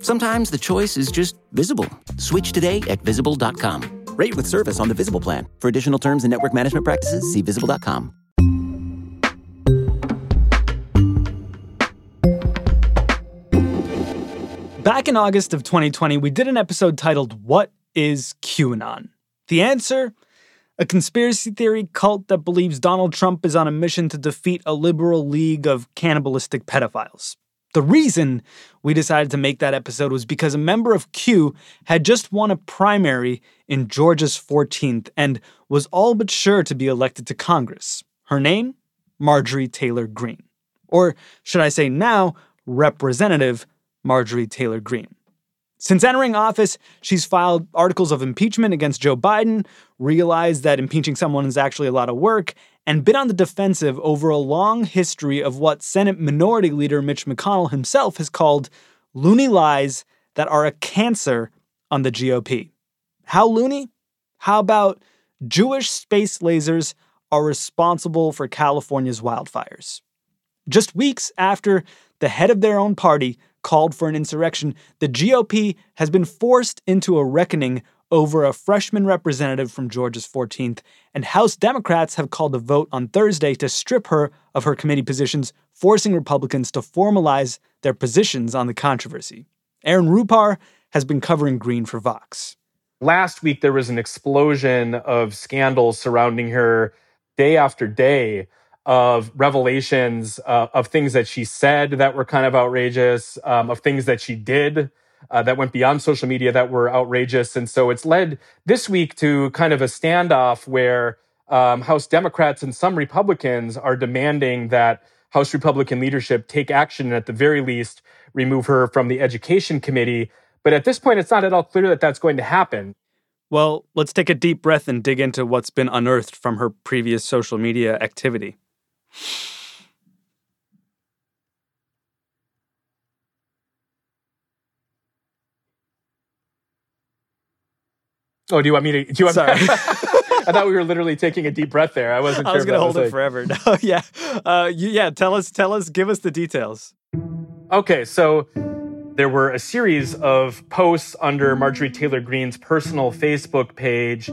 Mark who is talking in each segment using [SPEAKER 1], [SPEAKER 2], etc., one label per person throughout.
[SPEAKER 1] Sometimes the choice is just visible. Switch today at visible.com. Rate with service on the Visible plan. For additional terms and network management practices, see visible.com.
[SPEAKER 2] Back in August of 2020, we did an episode titled What is QAnon? The answer? A conspiracy theory cult that believes Donald Trump is on a mission to defeat a liberal league of cannibalistic pedophiles. The reason we decided to make that episode was because a member of Q had just won a primary in Georgia's 14th and was all but sure to be elected to Congress. Her name? Marjorie Taylor Greene. Or should I say now, Representative Marjorie Taylor Greene. Since entering office, she's filed articles of impeachment against Joe Biden, realized that impeaching someone is actually a lot of work, and been on the defensive over a long history of what Senate Minority Leader Mitch McConnell himself has called loony lies that are a cancer on the GOP. How loony? How about Jewish space lasers are responsible for California's wildfires? Just weeks after the head of their own party called for an insurrection, the GOP has been forced into a reckoning over a freshman representative from Georgia's 14th, and House Democrats have called a vote on Thursday to strip her of her committee positions, forcing Republicans to formalize their positions on the controversy. Aaron Rupar has been covering Greene for Vox.
[SPEAKER 3] Last week, there was an explosion of scandals surrounding her day after day of revelations uh, of things that she said that were kind of outrageous, um, of things that she did uh, that went beyond social media that were outrageous. And so it's led this week to kind of a standoff where um, House Democrats and some Republicans are demanding that House Republican leadership take action and at the very least remove her from the Education Committee. But at this point, it's not at all clear that that's going to happen.
[SPEAKER 2] Well, let's take a deep breath and dig into what's been unearthed from her previous social media activity.
[SPEAKER 3] Oh, do you want me to? Do you want Sorry. Me, I thought we were literally taking a deep breath there. I wasn't.
[SPEAKER 2] I
[SPEAKER 3] was
[SPEAKER 2] going to hold
[SPEAKER 3] it
[SPEAKER 2] like... forever. No, yeah, uh, yeah. Tell us, tell us, give us the details.
[SPEAKER 3] Okay, so there were a series of posts under Marjorie Taylor Greene's personal Facebook page.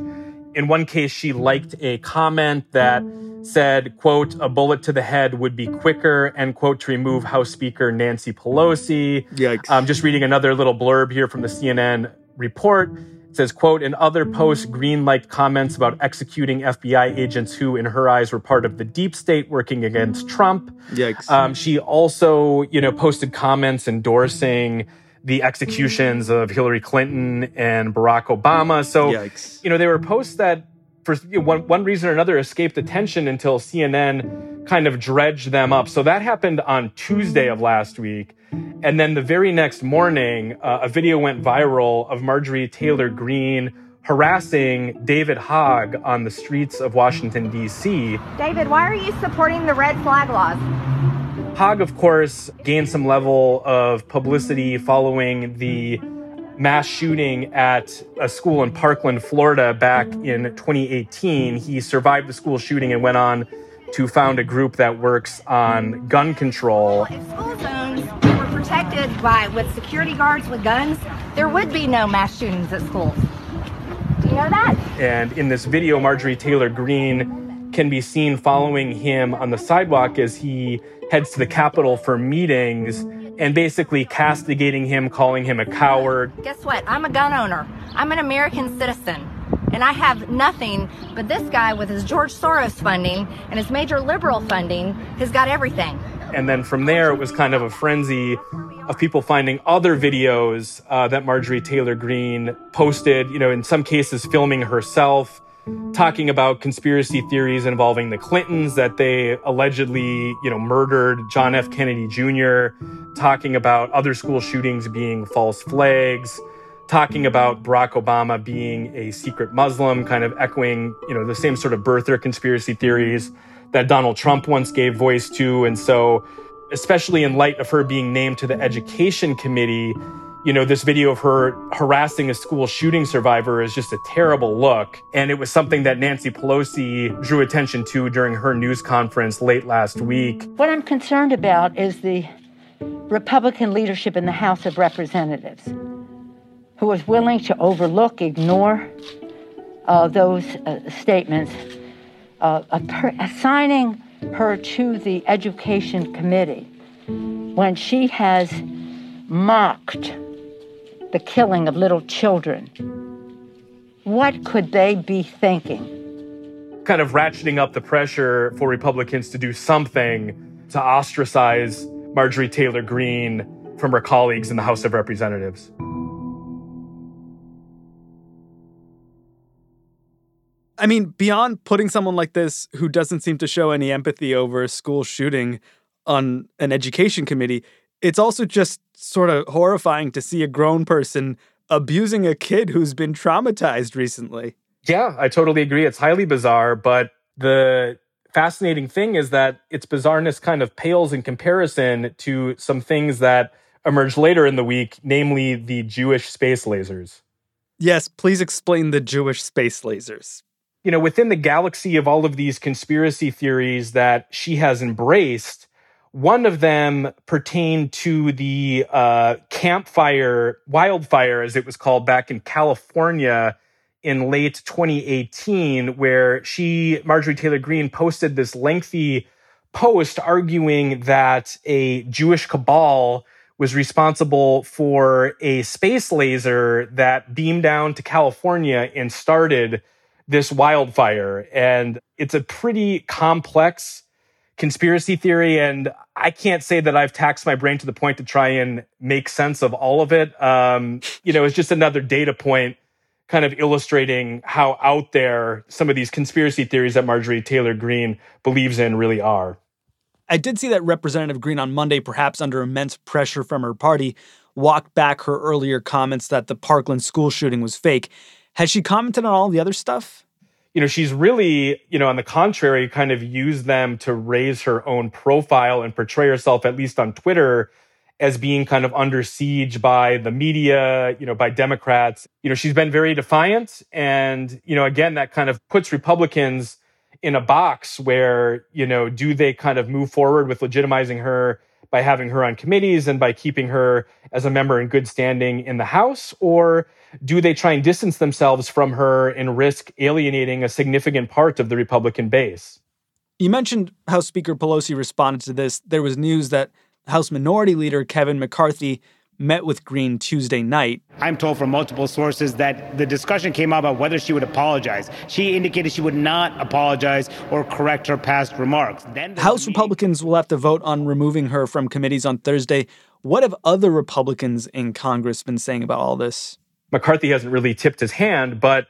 [SPEAKER 3] In one case, she liked a comment that said, quote, a bullet to the head would be quicker, end quote, to remove House Speaker Nancy Pelosi.
[SPEAKER 2] Yikes.
[SPEAKER 3] Um, just reading another little blurb here from the CNN report. It says, quote, in other posts, Greene liked comments about executing FBI agents who, in her eyes, were part of the deep state working against Trump.
[SPEAKER 2] Yikes.
[SPEAKER 3] Um, she also, you know, posted comments endorsing the executions of Hillary Clinton and Barack Obama. So,
[SPEAKER 2] Yikes.
[SPEAKER 3] you know, there were posts that for you know, one, one reason or another escaped attention until CNN kind of dredged them up. So that happened on Tuesday of last week. And then the very next morning, uh, a video went viral of Marjorie Taylor Greene harassing David Hogg on the streets of Washington, D.C.
[SPEAKER 4] David, why are you supporting the red flag laws?
[SPEAKER 3] Hogg, of course, gained some level of publicity following the mass shooting at a school in Parkland, Florida back in 2018. He survived the school shooting and went on to found a group that works on gun control.
[SPEAKER 4] If school zones were protected by with security guards with guns, there would be no mass shootings at schools. Do you know that?
[SPEAKER 3] And in this video, Marjorie Taylor Greene can be seen following him on the sidewalk as he heads to the Capitol for meetings and basically castigating him, calling him a coward.
[SPEAKER 4] Guess what? I'm a gun owner. I'm an American citizen. And I have nothing, but this guy with his George Soros funding and his major liberal funding has got everything.
[SPEAKER 3] And then from there, it was kind of a frenzy of people finding other videos uh, that Marjorie Taylor Greene posted, you know, in some cases filming herself, talking about conspiracy theories involving the Clintons that they allegedly, you know, murdered John F. Kennedy Jr., talking about other school shootings being false flags, talking about Barack Obama being a secret Muslim, kind of echoing, you know, the same sort of birther conspiracy theories that Donald Trump once gave voice to. And so, especially in light of her being named to the education committee, you know, this video of her harassing a school shooting survivor is just a terrible look. And it was something that Nancy Pelosi drew attention to during her news conference late last week.
[SPEAKER 5] What I'm concerned about is the Republican leadership in the House of Representatives, who was willing to overlook, ignore uh, those uh, statements, uh, assigning her to the Education Committee when she has mocked the killing of little children. What could they be thinking?
[SPEAKER 3] Kind of ratcheting up the pressure for Republicans to do something to ostracize Marjorie Taylor Greene from her colleagues in the House of Representatives.
[SPEAKER 2] I mean, beyond putting someone like this who doesn't seem to show any empathy over a school shooting on an education committee, it's also just sort of horrifying to see a grown person abusing a kid who's been traumatized recently.
[SPEAKER 3] Yeah, I totally agree. It's highly bizarre, but the fascinating thing is that its bizarreness kind of pales in comparison to some things that emerged later in the week, namely the Jewish space lasers.
[SPEAKER 2] Yes, please explain the Jewish space lasers.
[SPEAKER 3] You know, within the galaxy of all of these conspiracy theories that she has embraced, one of them pertained to the uh, campfire, wildfire, as it was called back in California in late 2018, where she, Marjorie Taylor Greene, posted this lengthy post arguing that a Jewish cabal was responsible for a space laser that beamed down to California and started this wildfire. And it's a pretty complex conspiracy theory. And I can't say that I've taxed my brain to the point to try and make sense of all of it. Um, you know, it's just another data point kind of illustrating how out there some of these conspiracy theories that Marjorie Taylor Greene believes in really are.
[SPEAKER 2] I did see that Representative Greene on Monday, perhaps under immense pressure from her party, walked back her earlier comments that the Parkland school shooting was fake. Has she commented on all the other stuff?
[SPEAKER 3] You know, she's really, you know, on the contrary, kind of used them to raise her own profile and portray herself, at least on Twitter, as being kind of under siege by the media, you know, by Democrats. You know, she's been very defiant. And, you know, again, that kind of puts Republicans in a box where, you know, do they kind of move forward with legitimizing her by having her on committees and by keeping her as a member in good standing in the House? Or do they try and distance themselves from her and risk alienating a significant part of the Republican base?
[SPEAKER 2] You mentioned how Speaker Pelosi responded to this. There was news that House Minority Leader Kevin McCarthy met with Greene Tuesday night.
[SPEAKER 6] I'm told from multiple sources that the discussion came up about whether she would apologize. She indicated she would not apologize or correct her past remarks.
[SPEAKER 2] Then House Republicans will have to vote on removing her from committees on Thursday. What have other Republicans in Congress been saying about all this?
[SPEAKER 3] McCarthy hasn't really tipped his hand, but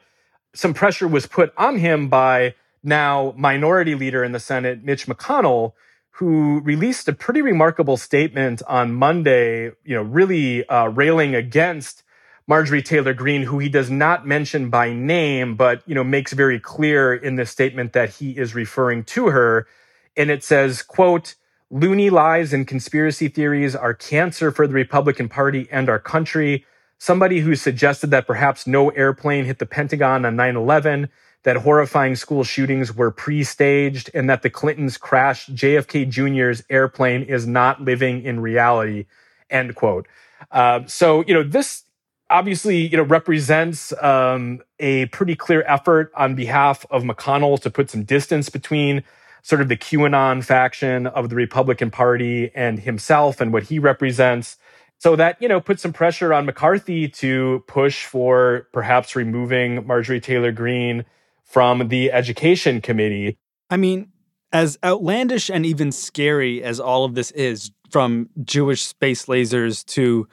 [SPEAKER 3] some pressure was put on him by now minority leader in the Senate, Mitch McConnell, who released a pretty remarkable statement on Monday, you know, really uh, railing against Marjorie Taylor Greene, who he does not mention by name, but you know makes very clear in this statement that he is referring to her, and it says, "quote." Loony lies and conspiracy theories are cancer for the Republican Party and our country somebody who suggested that perhaps no airplane hit the Pentagon on 9 11, that horrifying school shootings were pre staged, and that the Clintons crashed JFK Jr.'s airplane is not living in reality. End quote. Uh, so, you know, this obviously, you know, represents um, a pretty clear effort on behalf of McConnell to put some distance between sort of the QAnon faction of the Republican Party and himself and what he represents. So that, you know, put some pressure on McCarthy to push for perhaps removing Marjorie Taylor Greene from the Education Committee.
[SPEAKER 2] I mean, as outlandish and even scary as all of this is, from Jewish space lasers to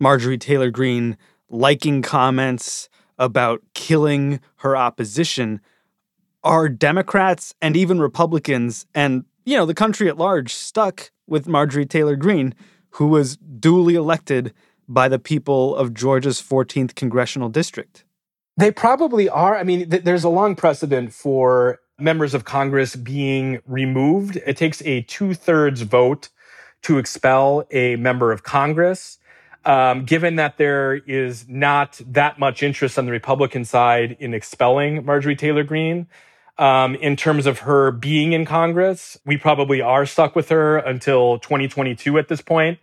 [SPEAKER 2] Marjorie Taylor Greene liking comments about killing her opposition, are Democrats and even Republicans and, you know, the country at large stuck with Marjorie Taylor Greene, who was duly elected by the people of Georgia's 14th congressional district?
[SPEAKER 3] They probably are. I mean, th- there's a long precedent for members of Congress being removed. It takes a two thirds vote to expel a member of Congress. Um, given that there is not that much interest on the Republican side in expelling Marjorie Taylor Greene, um, in terms of her being in Congress, we probably are stuck with her until 2022 at this point.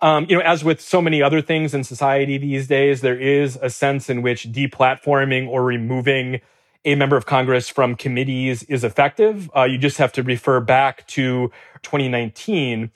[SPEAKER 3] Um, you know, as with so many other things in society these days, there is a sense in which deplatforming or removing a member of Congress from committees is effective. Uh, you just have to refer back to 2019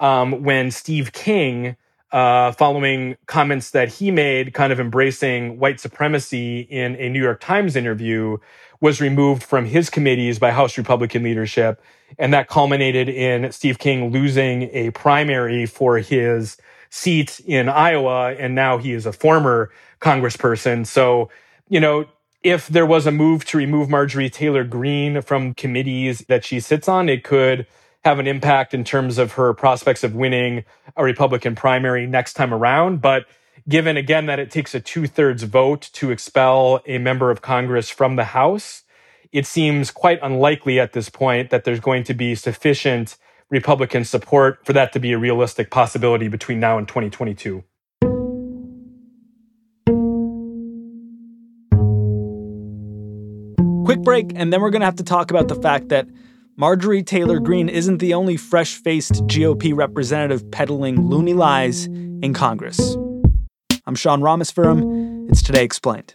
[SPEAKER 3] um, when Steve King, uh, following comments that he made, kind of embracing white supremacy in a New York Times interview, was removed from his committees by House Republican leadership. And that culminated in Steve King losing a primary for his seat in Iowa. And now he is a former congressperson. So, you know, if there was a move to remove Marjorie Taylor Greene from committees that she sits on, it could have an impact in terms of her prospects of winning a Republican primary next time around. But given again that it takes a two thirds vote to expel a member of Congress from the House, it seems quite unlikely at this point that there's going to be sufficient Republican support for that to be a realistic possibility between now and 2022.
[SPEAKER 2] Quick break, and then we're going to have to talk about the fact that Marjorie Taylor Greene mm. isn't the only fresh faced GOP representative peddling loony lies in Congress. I'm Sean Ramos Rameswaram. It's Today Explained.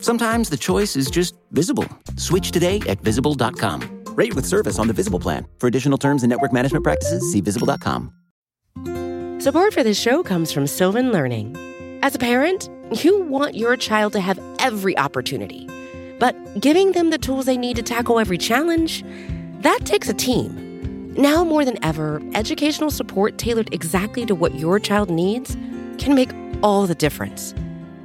[SPEAKER 1] Sometimes the choice is just visible. Switch today at visible.com. Rate with service on the Visible plan. For additional terms and network management practices, see visible.com.
[SPEAKER 7] Support for this show comes from Sylvan Learning. As a parent, you want your child to have every opportunity, but giving them the tools they need to tackle every challenge, that takes a team. Now more than ever, educational support tailored exactly to what your child needs can make all the difference.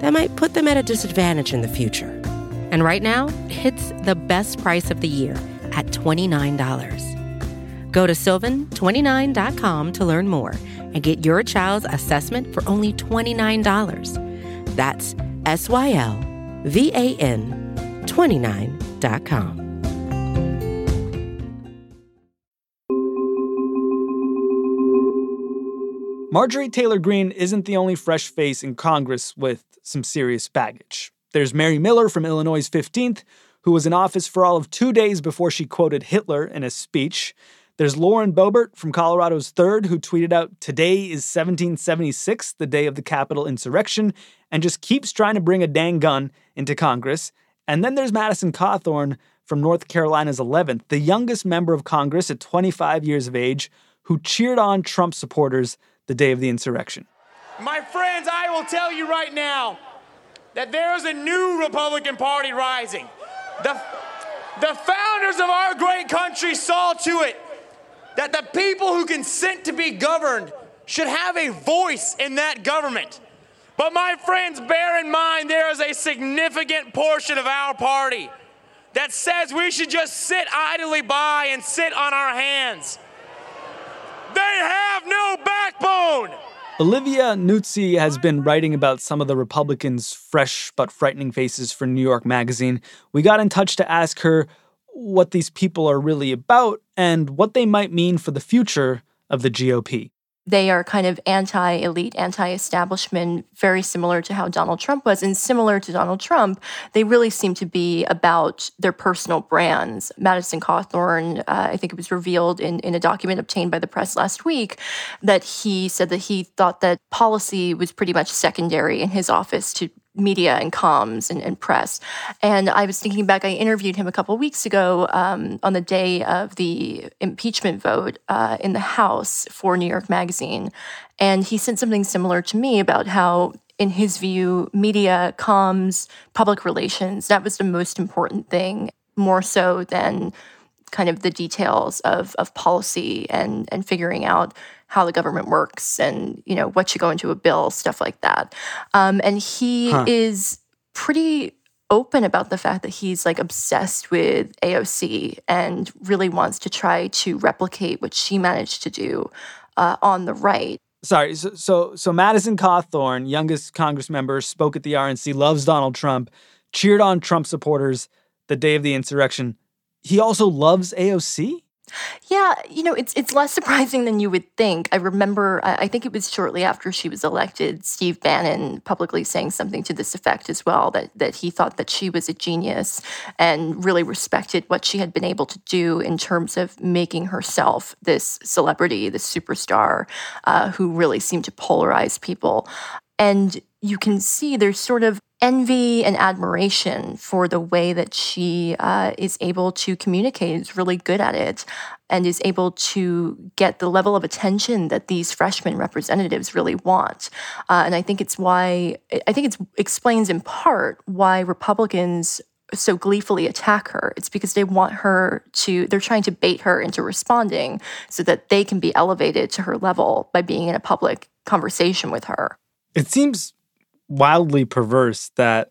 [SPEAKER 7] that might put them at a disadvantage in the future. And right now, it's the best price of the year at $29. Go to sylvan29.com to learn more and get your child's assessment for only $29. That's S Y L V A N 29.com.
[SPEAKER 2] Marjorie Taylor Greene isn't the only fresh face in Congress with some serious baggage. There's Mary Miller from Illinois' 15th, who was in office for all of two days before she quoted Hitler in a speech. There's Lauren Boebert from Colorado's 3rd, who tweeted out, Today is 1776, the day of the Capitol insurrection, and just keeps trying to bring a dang gun into Congress. And then there's Madison Cawthorn from North Carolina's 11th, the youngest member of Congress at 25 years of age, who cheered on Trump supporters the day of the insurrection.
[SPEAKER 8] My friends, I will tell you right now that there is a new Republican Party rising. The, the founders of our great country saw to it that the people who consent to be governed should have a voice in that government. But my friends, bear in mind there is a significant portion of our party that says we should just sit idly by and sit on our hands. They have no backbone.
[SPEAKER 2] Olivia Nuzzi has been writing about some of the Republicans' fresh but frightening faces for New York Magazine. We got in touch to ask her what these people are really about and what they might mean for the future of the GOP
[SPEAKER 9] they are kind of anti elite, anti establishment, very similar to how Donald Trump was. And similar to Donald Trump, they really seem to be about their personal brands. Madison Cawthorn, uh, I think it was revealed in, in a document obtained by the press last week, that he said that he thought that policy was pretty much secondary in his office to media and comms and, and, press. And I was thinking back, I interviewed him a couple weeks ago um, on the day of the impeachment vote uh, in the House for New York Magazine. And he said something similar to me about how, in his view, media, comms, public relations, that was the most important thing, more so than kind of the details of, of policy and, and figuring out how the government works and you know what should go into a bill, stuff like that. Um, and he huh. is pretty open about the fact that he's like obsessed with AOC and really wants to try to replicate what she managed to do uh, on the right.
[SPEAKER 2] Sorry, so, so so Madison Cawthorn, youngest Congress member, spoke at the RNC, loves Donald Trump, cheered on Trump supporters the day of the insurrection. He also loves AOC.
[SPEAKER 9] Yeah, you know, it's it's less surprising than you would think. I remember, I think it was shortly after she was elected, Steve Bannon publicly saying something to this effect as well that that he thought that she was a genius and really respected what she had been able to do in terms of making herself this celebrity, this superstar, uh, who really seemed to polarize people. And you can see there's sort of envy and admiration for the way that she uh, is able to communicate, is really good at it, and is able to get the level of attention that these freshman representatives really want. Uh, and I think it's why, I think it explains in part why Republicans so gleefully attack her. It's because they want her to, they're trying to bait her into responding so that they can be elevated to her level by being in a public conversation with her.
[SPEAKER 2] It seems wildly perverse that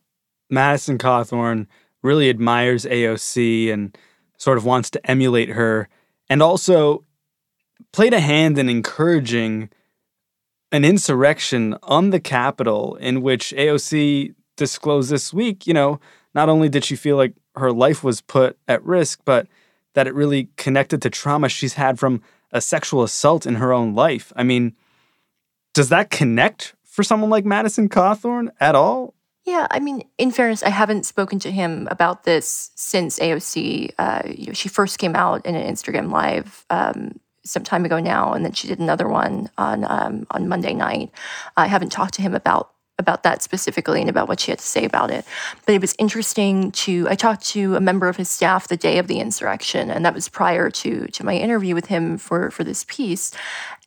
[SPEAKER 2] Madison Cawthorn really admires AOC and sort of wants to emulate her, and also played a hand in encouraging an insurrection on the Capitol in which AOC disclosed this week, you know, not only did she feel like her life was put at risk, but that it really connected to trauma she's had from a sexual assault in her own life. I mean, does that connect for someone like Madison Cawthorn at all?
[SPEAKER 9] Yeah, I mean, in fairness, I haven't spoken to him about this since AOC. Uh, you know, she first came out in an Instagram live um, some time ago now, and then she did another one on um, on Monday night. I haven't talked to him about about that specifically and about what she had to say about it. But it was interesting to I talked to a member of his staff the day of the insurrection, and that was prior to to my interview with him for for this piece,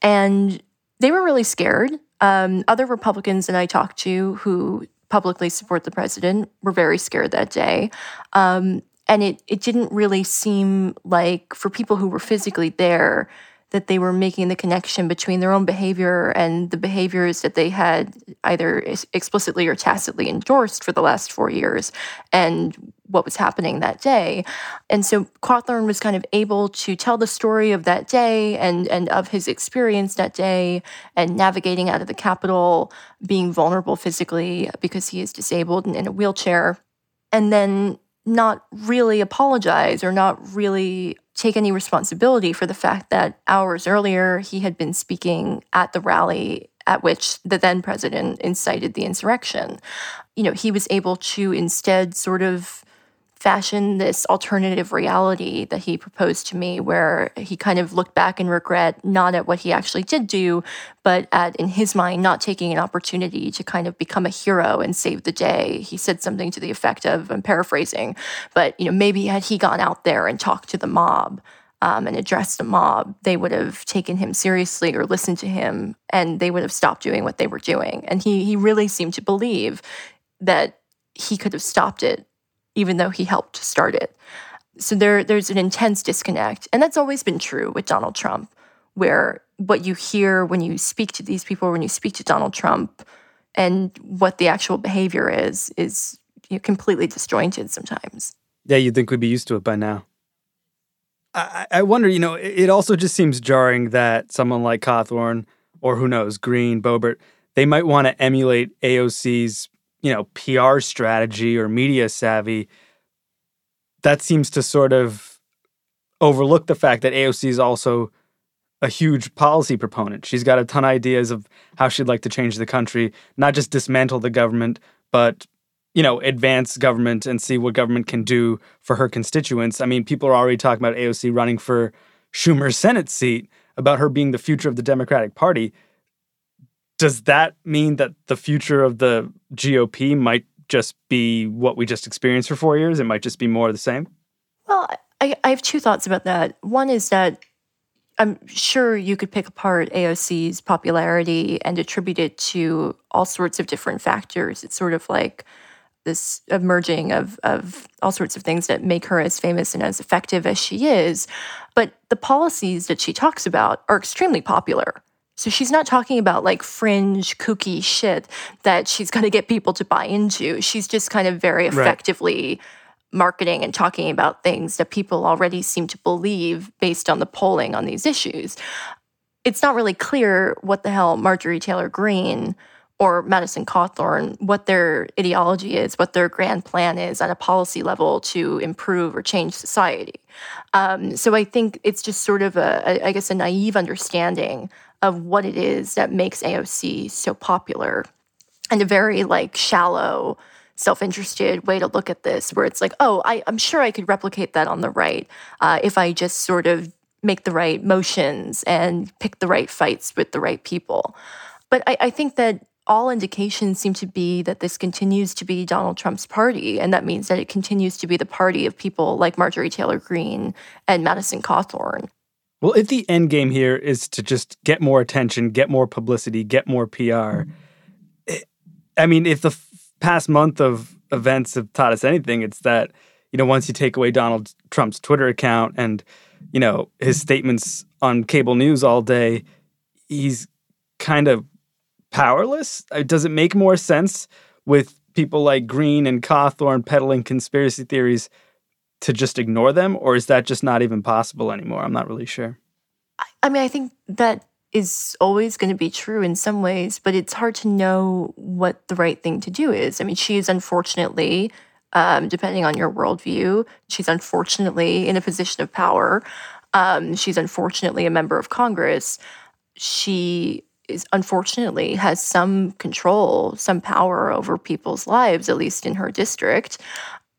[SPEAKER 9] and they were really scared. Um, other Republicans that I talked to who publicly support the president were very scared that day. Um, and it, it didn't really seem like, for people who were physically there, that they were making the connection between their own behavior and the behaviors that they had either explicitly or tacitly endorsed for the last four years and what was happening that day. And so Cawthorn was kind of able to tell the story of that day and, and of his experience that day and navigating out of the Capitol, being vulnerable physically because he is disabled and in a wheelchair. And then not really apologize or not really take any responsibility for the fact that hours earlier he had been speaking at the rally at which the then president incited the insurrection. You know, he was able to instead sort of fashion this alternative reality that he proposed to me where he kind of looked back in regret not at what he actually did do but at in his mind not taking an opportunity to kind of become a hero and save the day he said something to the effect of i'm paraphrasing but you know maybe had he gone out there and talked to the mob um, and addressed the mob, they would have taken him seriously or listened to him, and they would have stopped doing what they were doing. And he he really seemed to believe that he could have stopped it even though he helped start it. So there, there's an intense disconnect. And that's always been true with Donald Trump, where what you hear when you speak to these people, when you speak to Donald Trump, and what the actual behavior is, is you know, completely disjointed sometimes.
[SPEAKER 2] Yeah, you'd think we'd be used to it by now. I, I wonder, you know, it also just seems jarring that someone like Cawthorn, or who knows, Greene, Boebert, they might want to emulate AOC's you know, PR strategy or media savvy, that seems to sort of overlook the fact that AOC is also a huge policy proponent. She's got a ton of ideas of how she'd like to change the country, not just dismantle the government, but you know, advance government and see what government can do for her constituents. I mean, people are already talking about AOC running for Schumer's Senate seat, about her being the future of the Democratic Party does that mean that the future of the GOP might just be what we just experienced for four years? It might just be more of the same?
[SPEAKER 9] Well, I, I have two thoughts about that. One is that I'm sure you could pick apart AOC's popularity and attribute it to all sorts of different factors. It's sort of like this emerging of, of all sorts of things that make her as famous and as effective as she is. But the policies that she talks about are extremely popular. So she's not talking about like fringe, kooky shit that she's going to get people to buy into. She's just kind of very effectively right. marketing and talking about things that people already seem to believe based on the polling on these issues. It's not really clear what the hell Marjorie Taylor Greene or Madison Cawthorn, what their ideology is, what their grand plan is at a policy level to improve or change society. Um, so I think it's just sort of a, a, I guess, a naive understanding of what it is that makes AOC so popular and a very like shallow, self-interested way to look at this where it's like, oh, I, am sure I could replicate that on the right uh, if I just sort of make the right motions and pick the right fights with the right people. But I, I think that all indications seem to be that this continues to be Donald Trump's party. And that means that it continues to be the party of people like Marjorie Taylor Greene and Madison Cawthorn.
[SPEAKER 2] Well, if the end game here is to just get more attention, get more publicity, get more PR, mm-hmm. it, I mean, if the f- past month of events have taught us anything, it's that, you know, once you take away Donald Trump's Twitter account and, you know, his statements on cable news all day, he's kind of powerless. Uh, does it make more sense with people like Greene and Cawthorn peddling conspiracy theories to just ignore them, or is that just not even possible anymore? I'm not really sure.
[SPEAKER 9] I mean, I think that is always going to be true in some ways, but it's hard to know what the right thing to do is. I mean, she is unfortunately, um, depending on your worldview, she's unfortunately in a position of power. Um, she's unfortunately a member of Congress. She is unfortunately has some control, some power over people's lives, at least in her district.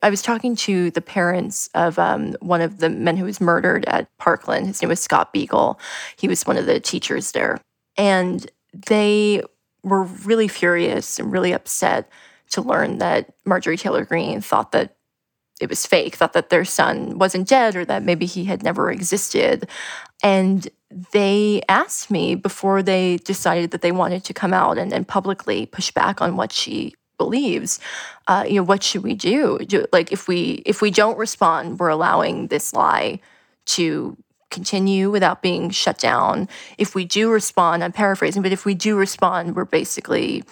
[SPEAKER 9] I was talking to the parents of um, one of the men who was murdered at Parkland. His name was Scott Beigel. He was one of the teachers there. And they were really furious and really upset to learn that Marjorie Taylor Greene thought that it was fake, thought that their son wasn't dead or that maybe he had never existed. And they asked me before they decided that they wanted to come out and, and publicly push back on what she believes uh, you know what should we do? do like if we if we don't respond we're allowing this lie to continue without being shut down if we do respond i'm paraphrasing but if we do respond we're basically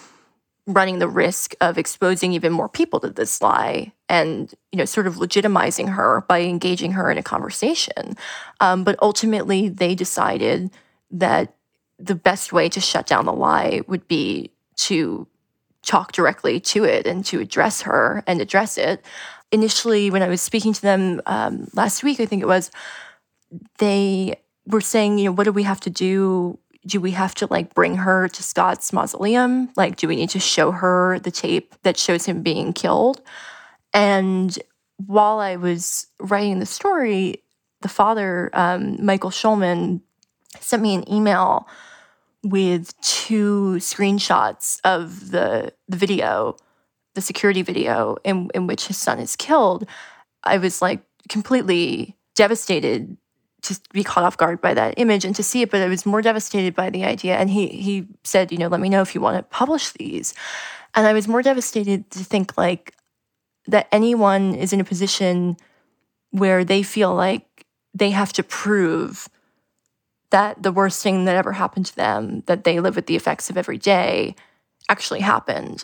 [SPEAKER 9] running the risk of exposing even more people to this lie and you know sort of legitimizing her by engaging her in a conversation um, but ultimately they decided that the best way to shut down the lie would be to talk directly to it and to address her and address it. Initially, when I was speaking to them um, last week, I think it was, they were saying, you know, what do we have to do? Do we have to like bring her to Scott's mausoleum? Like, do we need to show her the tape that shows him being killed? And while I was writing the story, the father, um, Michael Schulman, sent me an email with two screenshots of the, the video, the security video in, in which his son is killed. I was like completely devastated to be caught off guard by that image and to see it, but I was more devastated by the idea. And he he said, you know, let me know if you want to publish these. And I was more devastated to think like that anyone is in a position where they feel like they have to prove that the worst thing that ever happened to them, that they live with the effects of every day, actually happened.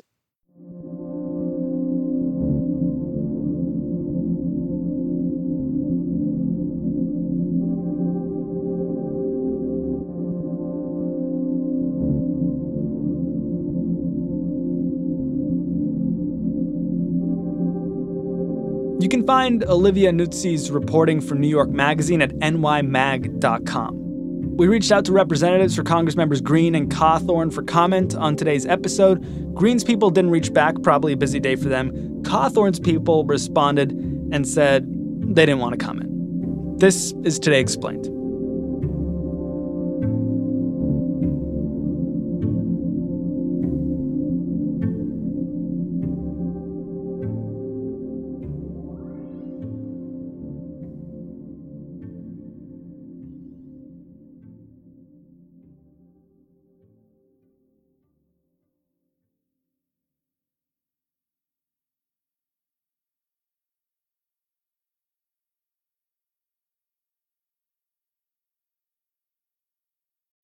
[SPEAKER 2] Find Olivia Nuzzi's reporting for New York Magazine at nymag.com. We reached out to representatives for Congress members Greene and Cawthorn for comment on today's episode. Greene's people didn't reach back, probably a busy day for them. Cawthorn's people responded and said they didn't want to comment. This is Today Explained.